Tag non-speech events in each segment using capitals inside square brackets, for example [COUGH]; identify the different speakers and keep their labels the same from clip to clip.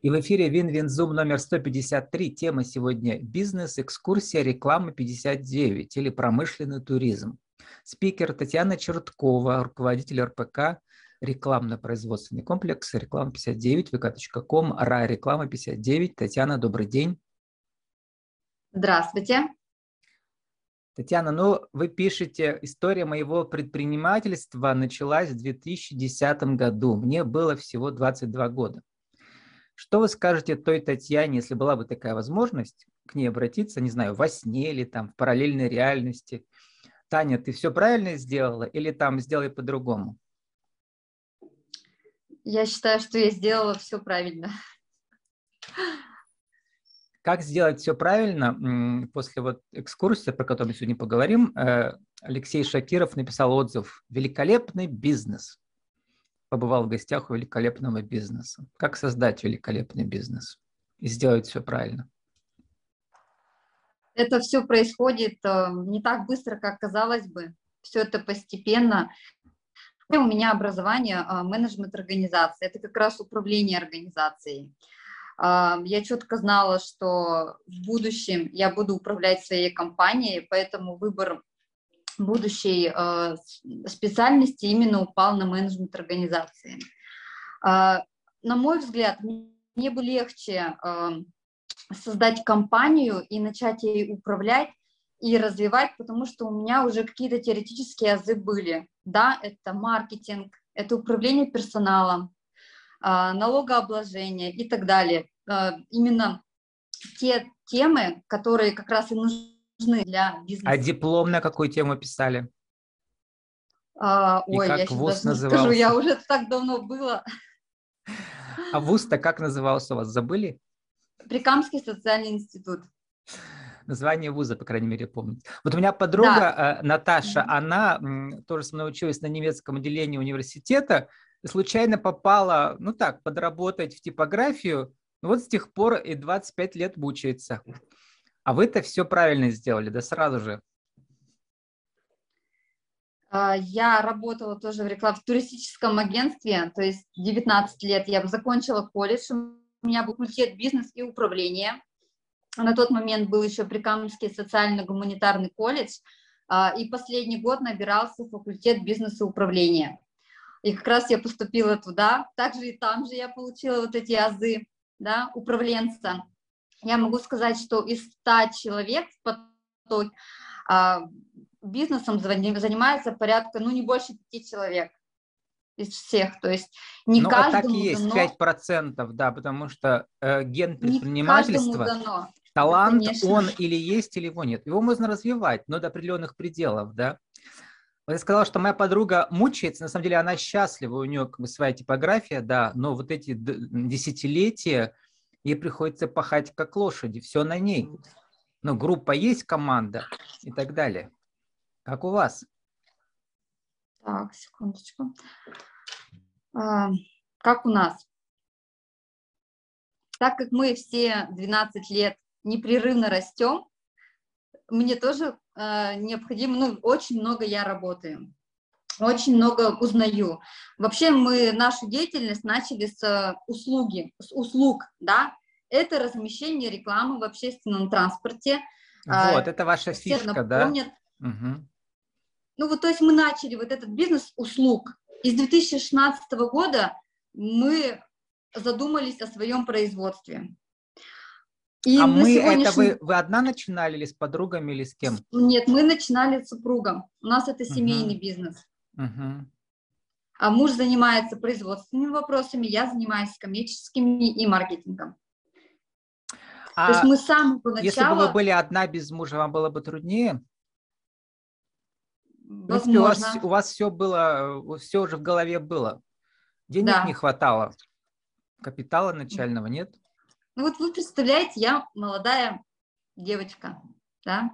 Speaker 1: И в эфире Win-Win Zoom номер 153. Тема сегодня «Бизнес, экскурсия, реклама 59» или «Промышленный туризм». Спикер Татьяна Черткова, руководитель РПК рекламно-производственный комплекс реклама 59 vk.com, ра реклама 59. Татьяна, добрый день.
Speaker 2: Здравствуйте.
Speaker 1: Татьяна, ну вы пишете, история моего предпринимательства началась в 2010 году. Мне было всего 22 года. Что вы скажете той Татьяне, если была бы такая возможность к ней обратиться, не знаю, во сне или там в параллельной реальности? Таня, ты все правильно сделала или там сделай по-другому?
Speaker 2: Я считаю, что я сделала все правильно.
Speaker 1: Как сделать все правильно? После вот экскурсии, про которую мы сегодня поговорим, э, Алексей Шакиров написал отзыв «Великолепный бизнес» побывал в гостях у великолепного бизнеса. Как создать великолепный бизнес и сделать все правильно?
Speaker 2: Это все происходит э, не так быстро, как казалось бы. Все это постепенно. У меня образование э, менеджмент организации. Это как раз управление организацией. Э, я четко знала, что в будущем я буду управлять своей компанией, поэтому выбор будущей э, специальности именно упал на менеджмент организации. Э, на мой взгляд, мне бы легче э, создать компанию и начать ей управлять и развивать, потому что у меня уже какие-то теоретические азы были. Да, это маркетинг, это управление персоналом, налогообложение и так далее. Именно те темы, которые как раз и нужны нужны для бизнеса.
Speaker 1: А диплом на какую тему писали?
Speaker 2: А, ой, как я вуз назывался? скажу, я уже так давно было.
Speaker 1: А вуз-то как назывался у вас, забыли?
Speaker 2: Прикамский социальный институт.
Speaker 1: Название вуза, по крайней мере, помню. Вот у меня подруга да. Э, Наташа, mm-hmm. она тоже со мной училась на немецком отделении университета, случайно попала, ну так, подработать в типографию, ну вот с тех пор и 25 лет мучается. А вы-то все правильно сделали, да сразу же.
Speaker 2: А, я работала тоже в рекламе в туристическом агентстве, то есть 19 лет я закончила колледж, у меня был факультет бизнес и управление. На тот момент был еще Прикамский социально-гуманитарный колледж, а, и последний год набирался факультет бизнеса и управления. И как раз я поступила туда, также и там же я получила вот эти азы, да, управленца я могу сказать, что из 100 человек в потоке а, бизнесом занимается порядка, ну, не больше 5 человек из всех, то есть не ну, каждому так и
Speaker 1: есть, дано... 5%, да, потому что э, ген предпринимательства, дано. талант, Конечно. он или есть, или его нет. Его можно развивать, но до определенных пределов, да. Вот я сказала, что моя подруга мучается, на самом деле она счастлива, у нее как бы своя типография, да, но вот эти десятилетия, ей приходится пахать как лошади, все на ней. Но группа есть, команда и так далее. Как у вас?
Speaker 2: Так, секундочку. А, как у нас? Так как мы все 12 лет непрерывно растем, мне тоже э, необходимо, ну, очень много я работаю, очень много узнаю. Вообще мы нашу деятельность начали с услуги, с услуг, да, это размещение рекламы в общественном транспорте.
Speaker 1: А, вот, это ваша фишка, да? Угу.
Speaker 2: Ну вот, то есть мы начали вот этот бизнес услуг. Из 2016 года мы задумались о своем производстве.
Speaker 1: И а мы сегодняшний... это вы, вы одна начинали или с подругами или с кем?
Speaker 2: Нет, мы начинали с супругом. У нас это семейный угу. бизнес.
Speaker 1: Угу.
Speaker 2: А муж занимается производственными вопросами, я занимаюсь коммерческими и маркетингом.
Speaker 1: А То есть мы с самого начала... Если бы вы были одна без мужа, вам было бы труднее? Возможно. у вас, у вас все было, все уже в голове было. Денег да. не хватало, капитала начального нет?
Speaker 2: Ну вот вы представляете, я молодая девочка, да,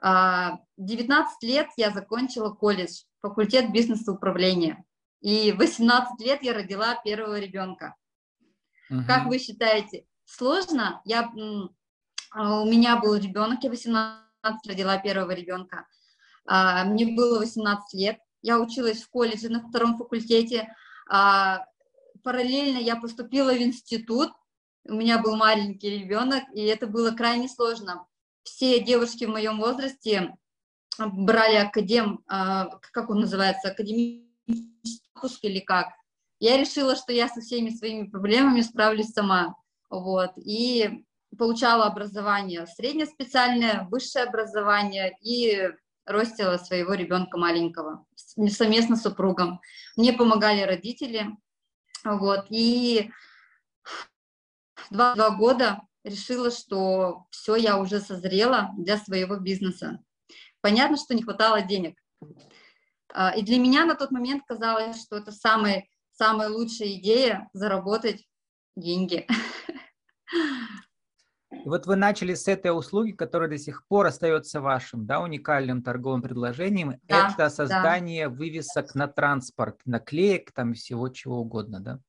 Speaker 2: 19 а, лет я закончила колледж, факультет бизнеса управления, и 18 лет я родила первого ребенка. Угу. Как вы считаете, сложно. Я, а, у меня был ребенок, я 18 родила первого ребенка. А, мне было 18 лет. Я училась в колледже на втором факультете. А, параллельно я поступила в институт, у меня был маленький ребенок, и это было крайне сложно. Все девушки в моем возрасте брали академ, а, как он называется, академический или как. Я решила, что я со всеми своими проблемами справлюсь сама. Вот. И получала образование среднеспециальное, высшее образование и ростила своего ребенка маленького совместно с супругом. Мне помогали родители. Вот. И два года решила, что все, я уже созрела для своего бизнеса. Понятно, что не хватало денег. А, и для меня на тот момент казалось, что это самая, самая лучшая идея заработать деньги.
Speaker 1: И вот вы начали с этой услуги, которая до сих пор остается вашим, да, уникальным торговым предложением. Да, это создание да. вывесок на транспорт, наклеек, там всего чего угодно, да?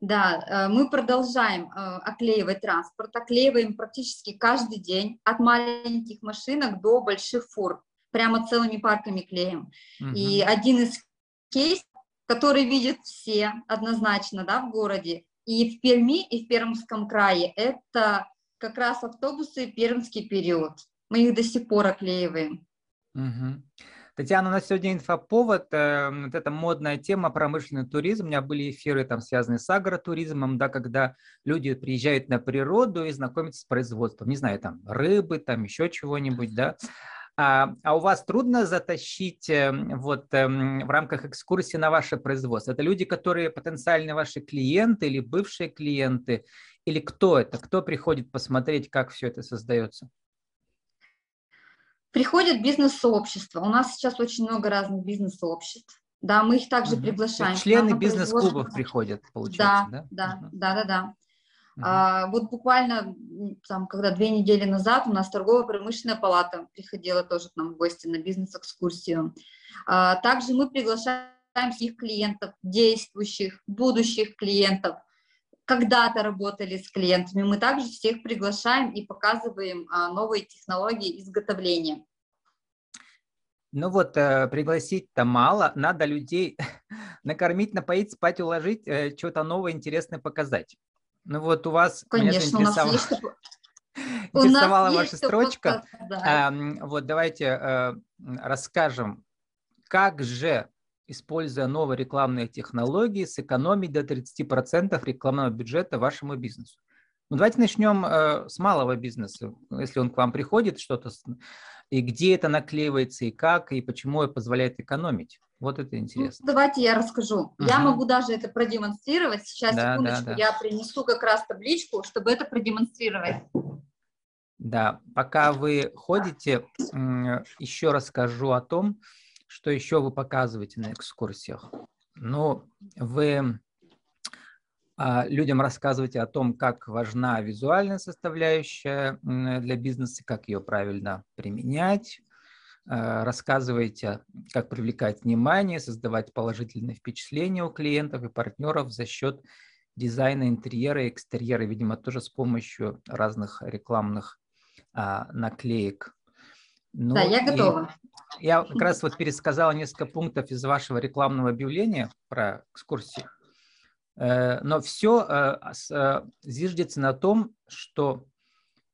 Speaker 2: Да, э, мы продолжаем э, оклеивать транспорт, оклеиваем практически каждый день, от маленьких машинок до больших фур, прямо целыми парками клеим. Угу. И один из кейсов, который видят все однозначно да, в городе, и в Перми, и в Пермском крае, это как раз автобусы пермский период. Мы их до сих пор оклеиваем.
Speaker 1: Угу. Татьяна, у нас сегодня инфоповод, э, вот эта модная тема промышленный туризм. У меня были эфиры там связанные с агротуризмом, да, когда люди приезжают на природу и знакомятся с производством, не знаю, там рыбы, там еще чего-нибудь, да. А, а у вас трудно затащить э, вот э, в рамках экскурсии на ваше производство? Это люди, которые потенциальные ваши клиенты или бывшие клиенты? Или кто это? Кто приходит посмотреть, как все это создается?
Speaker 2: Приходят бизнес-сообщества. У нас сейчас очень много разных бизнес-сообществ. Да, мы их также угу. приглашаем.
Speaker 1: Члены бизнес-клубов приходят, получается,
Speaker 2: да? Да, да, угу. да, да, да. Угу. А, вот буквально, там, когда две недели назад у нас торгово-промышленная палата приходила тоже к нам в гости на бизнес-экскурсию. А, также мы приглашаем их клиентов, действующих, будущих клиентов, когда-то работали с клиентами, мы также всех приглашаем и показываем а, новые технологии изготовления.
Speaker 1: Ну вот, э, пригласить-то мало, надо людей [LAUGHS] накормить, напоить, спать, уложить, э, что-то новое, интересное показать. Ну вот у вас...
Speaker 2: Конечно, у нас есть... [LAUGHS]
Speaker 1: Интересовала ваша строчка. А, вот давайте э, расскажем, как же используя новые рекламные технологии, сэкономить до 30% рекламного бюджета вашему бизнесу. Ну, давайте начнем э, с малого бизнеса. Если он к вам приходит, что-то, и где это наклеивается, и как, и почему это позволяет экономить. Вот это ну, интересно.
Speaker 2: Ну, давайте я расскажу. Угу. Я могу даже это продемонстрировать. Сейчас, да, секундочку, да, да. я принесу как раз табличку, чтобы это продемонстрировать.
Speaker 1: Да, пока вы ходите, еще расскажу о том, что еще вы показываете на экскурсиях? Ну, вы а, людям рассказываете о том, как важна визуальная составляющая для бизнеса, как ее правильно применять, а, рассказываете, как привлекать внимание, создавать положительные впечатления у клиентов и партнеров за счет дизайна интерьера и экстерьера, видимо, тоже с помощью разных рекламных а, наклеек.
Speaker 2: Ну, да, я готова.
Speaker 1: Я как раз вот пересказала несколько пунктов из вашего рекламного объявления про экскурсии. Э, но все э, э, зиждется на том, что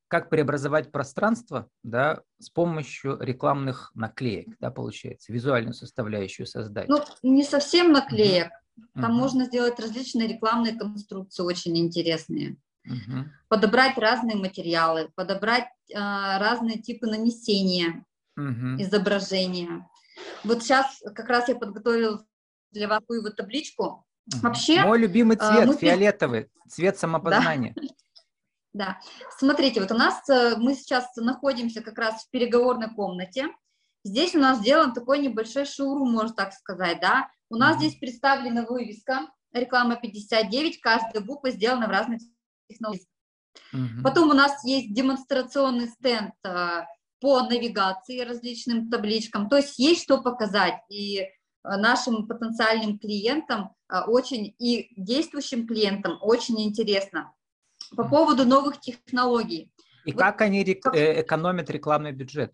Speaker 1: как преобразовать пространство да, с помощью рекламных наклеек, да, получается, визуальную составляющую создать.
Speaker 2: Ну, не совсем наклеек. Там uh можно сделать различные рекламные конструкции, очень интересные. Uh Подобрать разные материалы, подобрать э, разные типы нанесения угу. изображения. Вот сейчас как раз я подготовила для вас такую вот табличку. Вообще,
Speaker 1: Мой любимый а, цвет, мы... фиолетовый, цвет самопознания.
Speaker 2: Да. [LAUGHS] да, смотрите, вот у нас, э, мы сейчас находимся как раз в переговорной комнате. Здесь у нас сделан такой небольшой шоурум, можно так сказать, да. У нас здесь представлена вывеска, реклама 59, каждая буква сделана в разных технологиях. mm Потом у нас есть демонстрационный стенд э, по навигации различным табличкам. То есть есть что показать. И э, нашим потенциальным клиентам э, очень и действующим клиентам очень интересно. По поводу новых технологий.
Speaker 1: И вот, как они рек- экономят рекламный бюджет?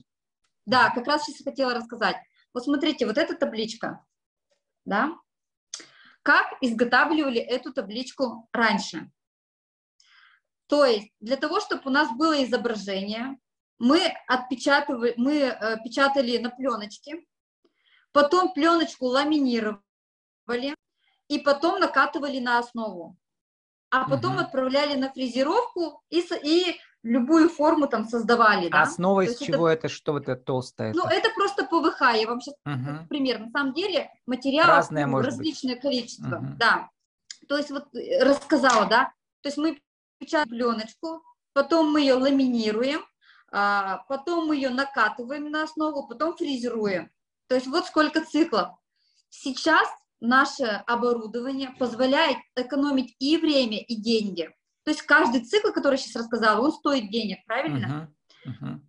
Speaker 2: Да, как раз сейчас хотела рассказать. Вот смотрите, вот эта табличка, да, как изготавливали эту табличку раньше. То есть для того, чтобы у нас было изображение, мы отпечатывали, мы э, печатали на пленочке, потом пленочку ламинировали и потом накатывали на основу, а потом угу. отправляли на фрезеровку и, и любую форму там создавали.
Speaker 1: А основа из чего это, это что вот это толстое?
Speaker 2: Ну, это просто ПВХ, я вам сейчас угу. пример. На самом деле материалов Разное, ну, различное быть. количество, угу. да. То есть вот э, рассказала, да, то есть мы печатаем пленочку, потом мы ее ламинируем, а, потом мы ее накатываем на основу, потом фрезеруем. То есть вот сколько циклов. Сейчас наше оборудование позволяет экономить и время, и деньги. То есть каждый цикл, который я сейчас рассказала, он стоит денег, правильно? Uh-huh. Uh-huh.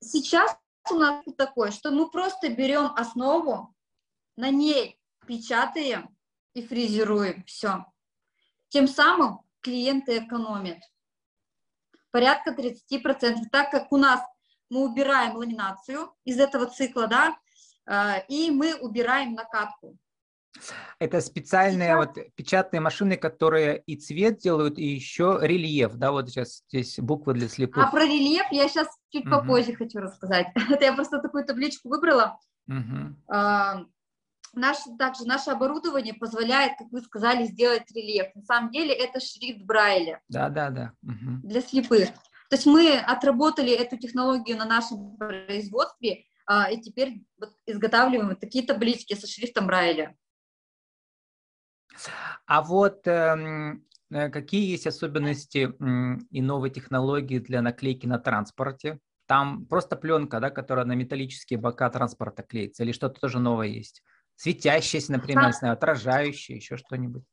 Speaker 2: Сейчас у нас такое, что мы просто берем основу, на ней печатаем и фрезеруем, все. Тем самым клиенты экономят порядка 30%, так как у нас мы убираем ламинацию из этого цикла, да, э, и мы убираем накатку.
Speaker 1: Это специальные сейчас... вот печатные машины, которые и цвет делают, и еще рельеф, да, вот сейчас здесь буквы для слепых.
Speaker 2: А про рельеф я сейчас чуть угу. попозже хочу рассказать. [LAUGHS] Это я просто такую табличку выбрала. Угу. Наш, также наше оборудование позволяет, как вы сказали, сделать рельеф. На самом деле это шрифт Брайля.
Speaker 1: Да, да, да.
Speaker 2: Угу. Для слепых. То есть мы отработали эту технологию на нашем производстве, а, и теперь вот изготавливаем такие таблички со шрифтом Брайля.
Speaker 1: А вот эм, э, какие есть особенности э, и новые технологии для наклейки на транспорте? Там просто пленка, да, которая на металлические бока транспорта клеится, или что-то тоже новое есть? Светящееся, например, знаю, отражающее, еще что-нибудь?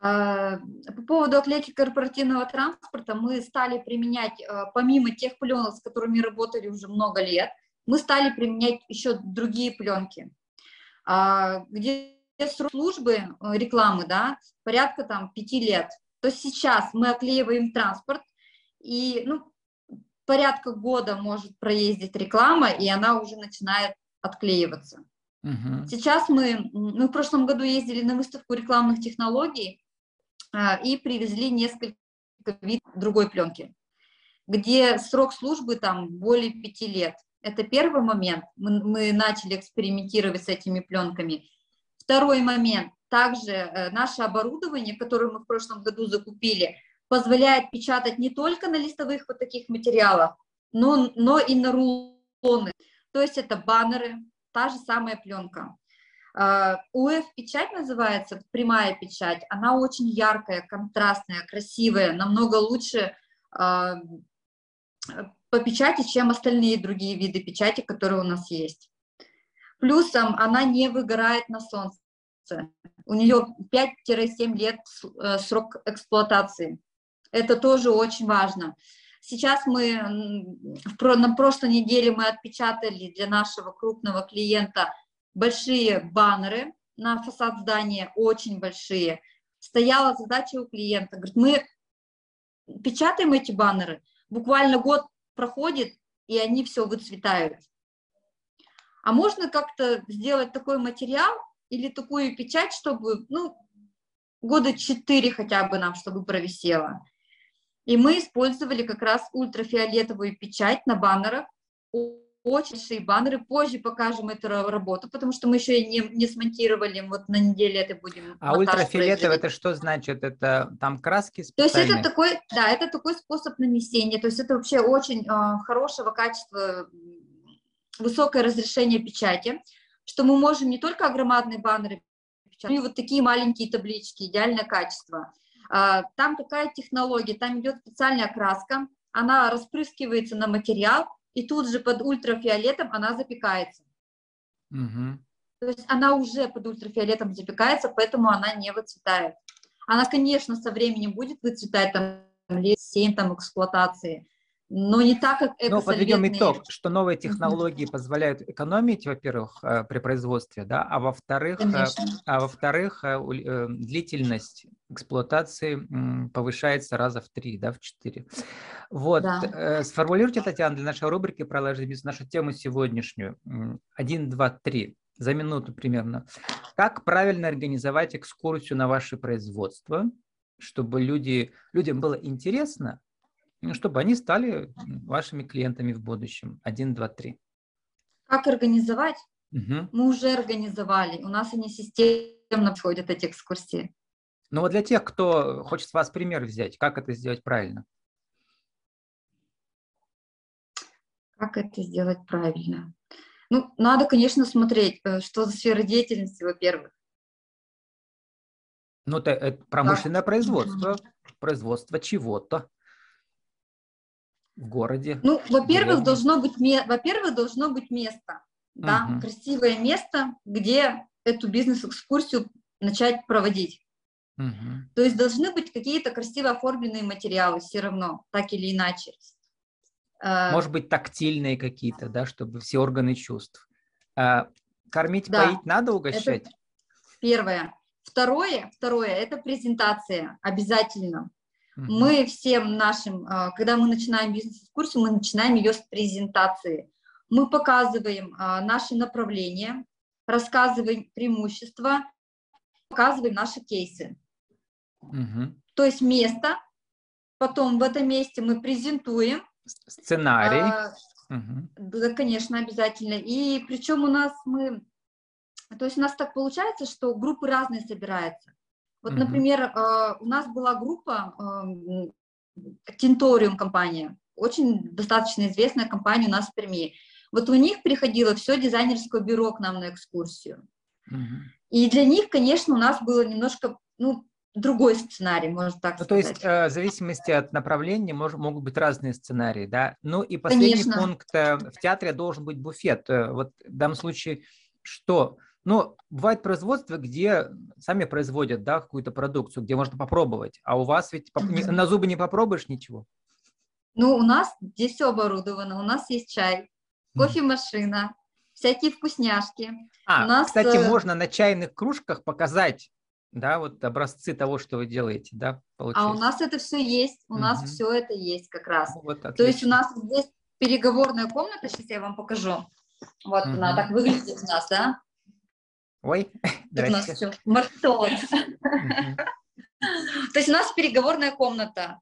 Speaker 2: А, по поводу оклейки корпоративного транспорта мы стали применять, э, помимо тех пленок, с которыми работали уже много лет, мы стали применять еще другие пленки, а, где срок службы э, рекламы, да, порядка там пяти лет. То есть сейчас мы оклеиваем транспорт, и ну, порядка года может проездить реклама, и она уже начинает отклеиваться. Сейчас мы, мы в прошлом году ездили на выставку рекламных технологий а, и привезли несколько видов другой пленки, где срок службы там более пяти лет. Это первый момент. Мы, мы начали экспериментировать с этими пленками. Второй момент. Также э, наше оборудование, которое мы в прошлом году закупили, позволяет печатать не только на листовых вот таких материалах, но, но и на рулоны. То есть это баннеры, та же самая пленка. Uh, УФ-печать называется, прямая печать, она очень яркая, контрастная, красивая, намного лучше uh, по печати, чем остальные другие виды печати, которые у нас есть. Плюсом она не выгорает на солнце. У нее 5-7 лет э, срок эксплуатации. Это тоже очень важно. Сейчас мы, на прошлой неделе мы отпечатали для нашего крупного клиента большие баннеры на фасад здания, очень большие. Стояла задача у клиента, говорит, мы печатаем эти баннеры, буквально год проходит, и они все выцветают. А можно как-то сделать такой материал или такую печать, чтобы, ну, года четыре хотя бы нам, чтобы провисело. И мы использовали как раз ультрафиолетовую печать на баннерах, очень большие баннеры. Позже покажем эту работу, потому что мы еще и не, не смонтировали, вот на неделе это будем.
Speaker 1: А ультрафиолетовый это что значит? Это там краски
Speaker 2: специальные? То есть это такой, да, это такой способ нанесения. То есть это вообще очень э, хорошего качества высокое разрешение печати, что мы можем не только громадные баннеры печатать, но и вот такие маленькие таблички, идеальное качество. А, там такая технология, там идет специальная краска, она распрыскивается на материал, и тут же под ультрафиолетом она запекается. Угу. То есть она уже под ультрафиолетом запекается, поэтому она не выцветает. Она, конечно, со временем будет выцветать, там, лет 7 там, эксплуатации, но не так, как
Speaker 1: это. Ну, подведем итог, что новые технологии позволяют экономить, во-первых, э, при производстве, да, а во-вторых, э, а во-вторых, э, длительность эксплуатации повышается раза в три, да, в четыре. Вот, да. сформулируйте, Татьяна, для нашей рубрики про бизнес нашу тему сегодняшнюю. Один, два, три. за минуту примерно. Как правильно организовать экскурсию на ваше производство, чтобы люди, людям было интересно, чтобы они стали вашими клиентами в будущем? Один, два, три.
Speaker 2: Как организовать? Угу. Мы уже организовали. У нас они системно входят, эти экскурсии.
Speaker 1: Ну вот для тех, кто хочет с вас пример взять, как это сделать правильно?
Speaker 2: Как это сделать правильно? Ну, надо, конечно, смотреть, э, что за сфера деятельности, во-первых.
Speaker 1: Ну, это, это промышленное да. производство, производство чего-то в городе.
Speaker 2: Ну, во-первых, должно быть, во-первых, должно быть место, да, угу. красивое место, где эту бизнес-экскурсию начать проводить. Угу. То есть должны быть какие-то красиво оформленные материалы все равно, так или иначе.
Speaker 1: Э, Может быть, тактильные какие-то, да, чтобы все органы чувств. А, кормить, да, поить надо угощать? Это
Speaker 2: первое. Второе, второе – это презентация обязательно. Угу. Мы всем нашим, э, когда мы начинаем бизнес-экскурсию, мы начинаем ее с презентации. Мы показываем э, наши направления, рассказываем преимущества, показываем наши кейсы. Угу. То есть место, потом в этом месте мы презентуем.
Speaker 1: Сценарий. А,
Speaker 2: угу. Да, конечно, обязательно. И причем у нас мы, то есть у нас так получается, что группы разные собираются. Вот, например, а, у нас была группа Тинториум компания, очень достаточно известная компания у нас в Перми. Вот у них приходило все дизайнерское бюро к нам на экскурсию. Угу. И для них, конечно, у нас было немножко, ну, другой сценарий, можно так
Speaker 1: ну,
Speaker 2: сказать.
Speaker 1: То есть э, в зависимости от направления мож, могут быть разные сценарии, да? Ну и последний Конечно. пункт, э, в театре должен быть буфет. Э, вот в данном случае что? Ну, бывает производство, где сами производят, да, какую-то продукцию, где можно попробовать, а у вас ведь mm-hmm. на зубы не попробуешь ничего.
Speaker 2: Ну, у нас здесь все оборудовано, у нас есть чай, кофемашина, всякие вкусняшки.
Speaker 1: А, у нас... кстати, можно на чайных кружках показать да, вот образцы того, что вы делаете, да,
Speaker 2: получается. А у нас это все есть, у угу. нас все это есть как раз. Ну, вот, То есть у нас здесь переговорная комната, сейчас я вам покажу. Вот угу. она так выглядит у нас, да?
Speaker 1: Ой, [LAUGHS]
Speaker 2: у нас все мартон. [LAUGHS] То есть у нас переговорная комната.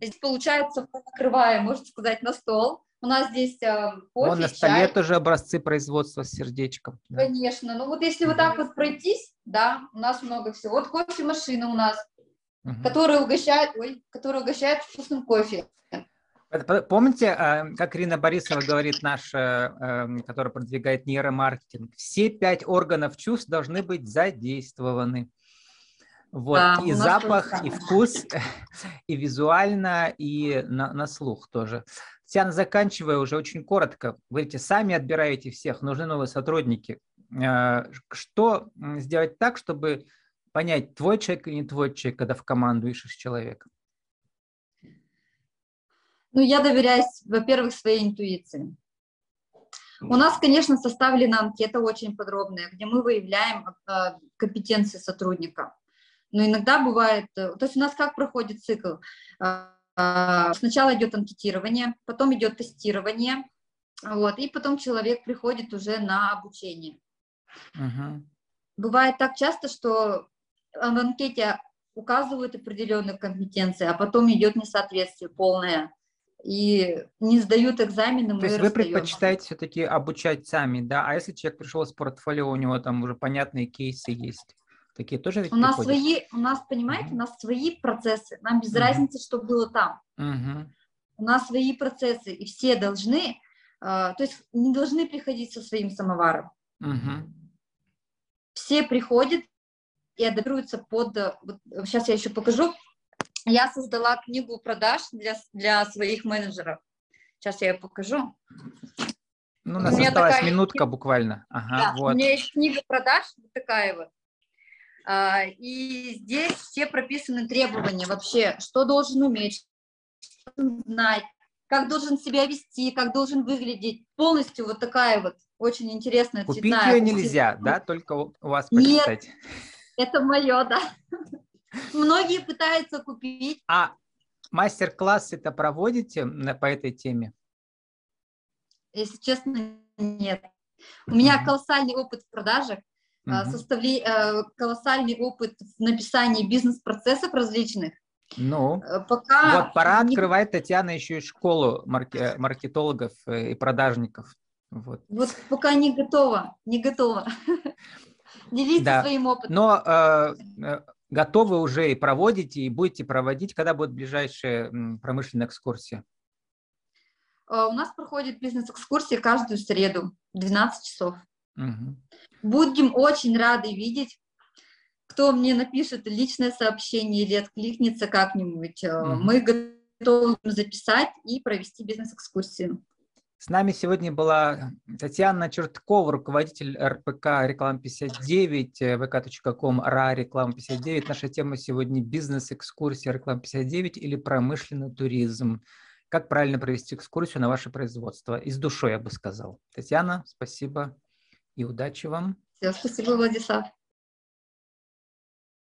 Speaker 2: Здесь получается, накрываем, можно сказать, на стол. У нас здесь э, кофе, Вон
Speaker 1: на столе чай. тоже образцы производства с сердечком.
Speaker 2: Да. Конечно. Ну вот если вот так вот пройтись, да, у нас много всего. Вот кофемашина у нас, угу. которая угощает, ой, которая угощает вкусным кофе.
Speaker 1: Помните, э, как Ирина Борисова говорит, наша, э, которая продвигает нейромаркетинг, все пять органов чувств должны быть задействованы. Вот, да, и запах, и вкус, [LAUGHS] и визуально, и на, на слух тоже. Тян, заканчивая уже очень коротко, говорите, сами отбираете всех, нужны новые сотрудники. Э, что сделать так, чтобы понять, твой человек или не твой человек, когда в команду ищешь человека?
Speaker 2: Ну, я доверяюсь, во-первых, своей интуиции. У нас, конечно, составлена анкета очень подробная, где мы выявляем э, компетенции сотрудника. Но иногда бывает, э, то есть у нас как проходит цикл? А, сначала идет анкетирование, потом идет тестирование, вот, и потом человек приходит уже на обучение. Угу. Бывает так часто, что в анкете указывают определенные компетенции, а потом идет несоответствие полное, и не сдают экзамены.
Speaker 1: То есть вы предпочитаете все-таки обучать сами, да? А если человек пришел с портфолио, у него там уже понятные кейсы есть? Такие тоже ведь
Speaker 2: У нас свои, у нас, понимаете, угу. у нас свои процессы. Нам без угу. разницы, что было там. Угу. У нас свои процессы, и все должны, э, то есть не должны приходить со своим самоваром. Угу. Все приходят и адаптируются под... Вот, сейчас я еще покажу. Я создала книгу продаж для, для своих менеджеров. Сейчас я ее покажу.
Speaker 1: Ну, у нас у осталась такая... минутка буквально. Ага,
Speaker 2: да, вот. У меня есть книга продаж, вот такая вот. А, и здесь все прописаны требования вообще, что должен уметь, что должен знать, как должен себя вести, как должен выглядеть. Полностью вот такая вот очень интересная
Speaker 1: Купить цветная. ее нельзя, да, только у вас почитать. Нет,
Speaker 2: это мое, да. Многие пытаются купить.
Speaker 1: А мастер-классы это проводите по этой теме?
Speaker 2: Если честно, нет. У меня колоссальный опыт в продажах, uh составле... Э, колоссальный опыт в написании бизнес-процессов различных.
Speaker 1: Ну, э, пока вот пора не... открывать, Татьяна, еще и школу марке... маркетологов и продажников.
Speaker 2: Вот. вот пока не готова, не готова. [LAUGHS] Делиться да. своим опытом.
Speaker 1: Но э, э, готовы уже и проводите, и будете проводить, когда будет ближайшая промышленная экскурсия?
Speaker 2: Э, у нас проходит бизнес-экскурсия каждую среду, 12 часов. Угу. Будем очень рады видеть, кто мне напишет личное сообщение или откликнется как-нибудь. Угу. Мы готовы записать и провести бизнес-экскурсию.
Speaker 1: С нами сегодня была Татьяна Черткова, руководитель РПК Реклам 59, vk.com, РА Реклам 59. Наша тема сегодня бизнес-экскурсия Реклам 59 или промышленный туризм. Как правильно провести экскурсию на ваше производство? И с душой, я бы сказал. Татьяна, спасибо и удачи вам.
Speaker 2: Все, спасибо, Владислав.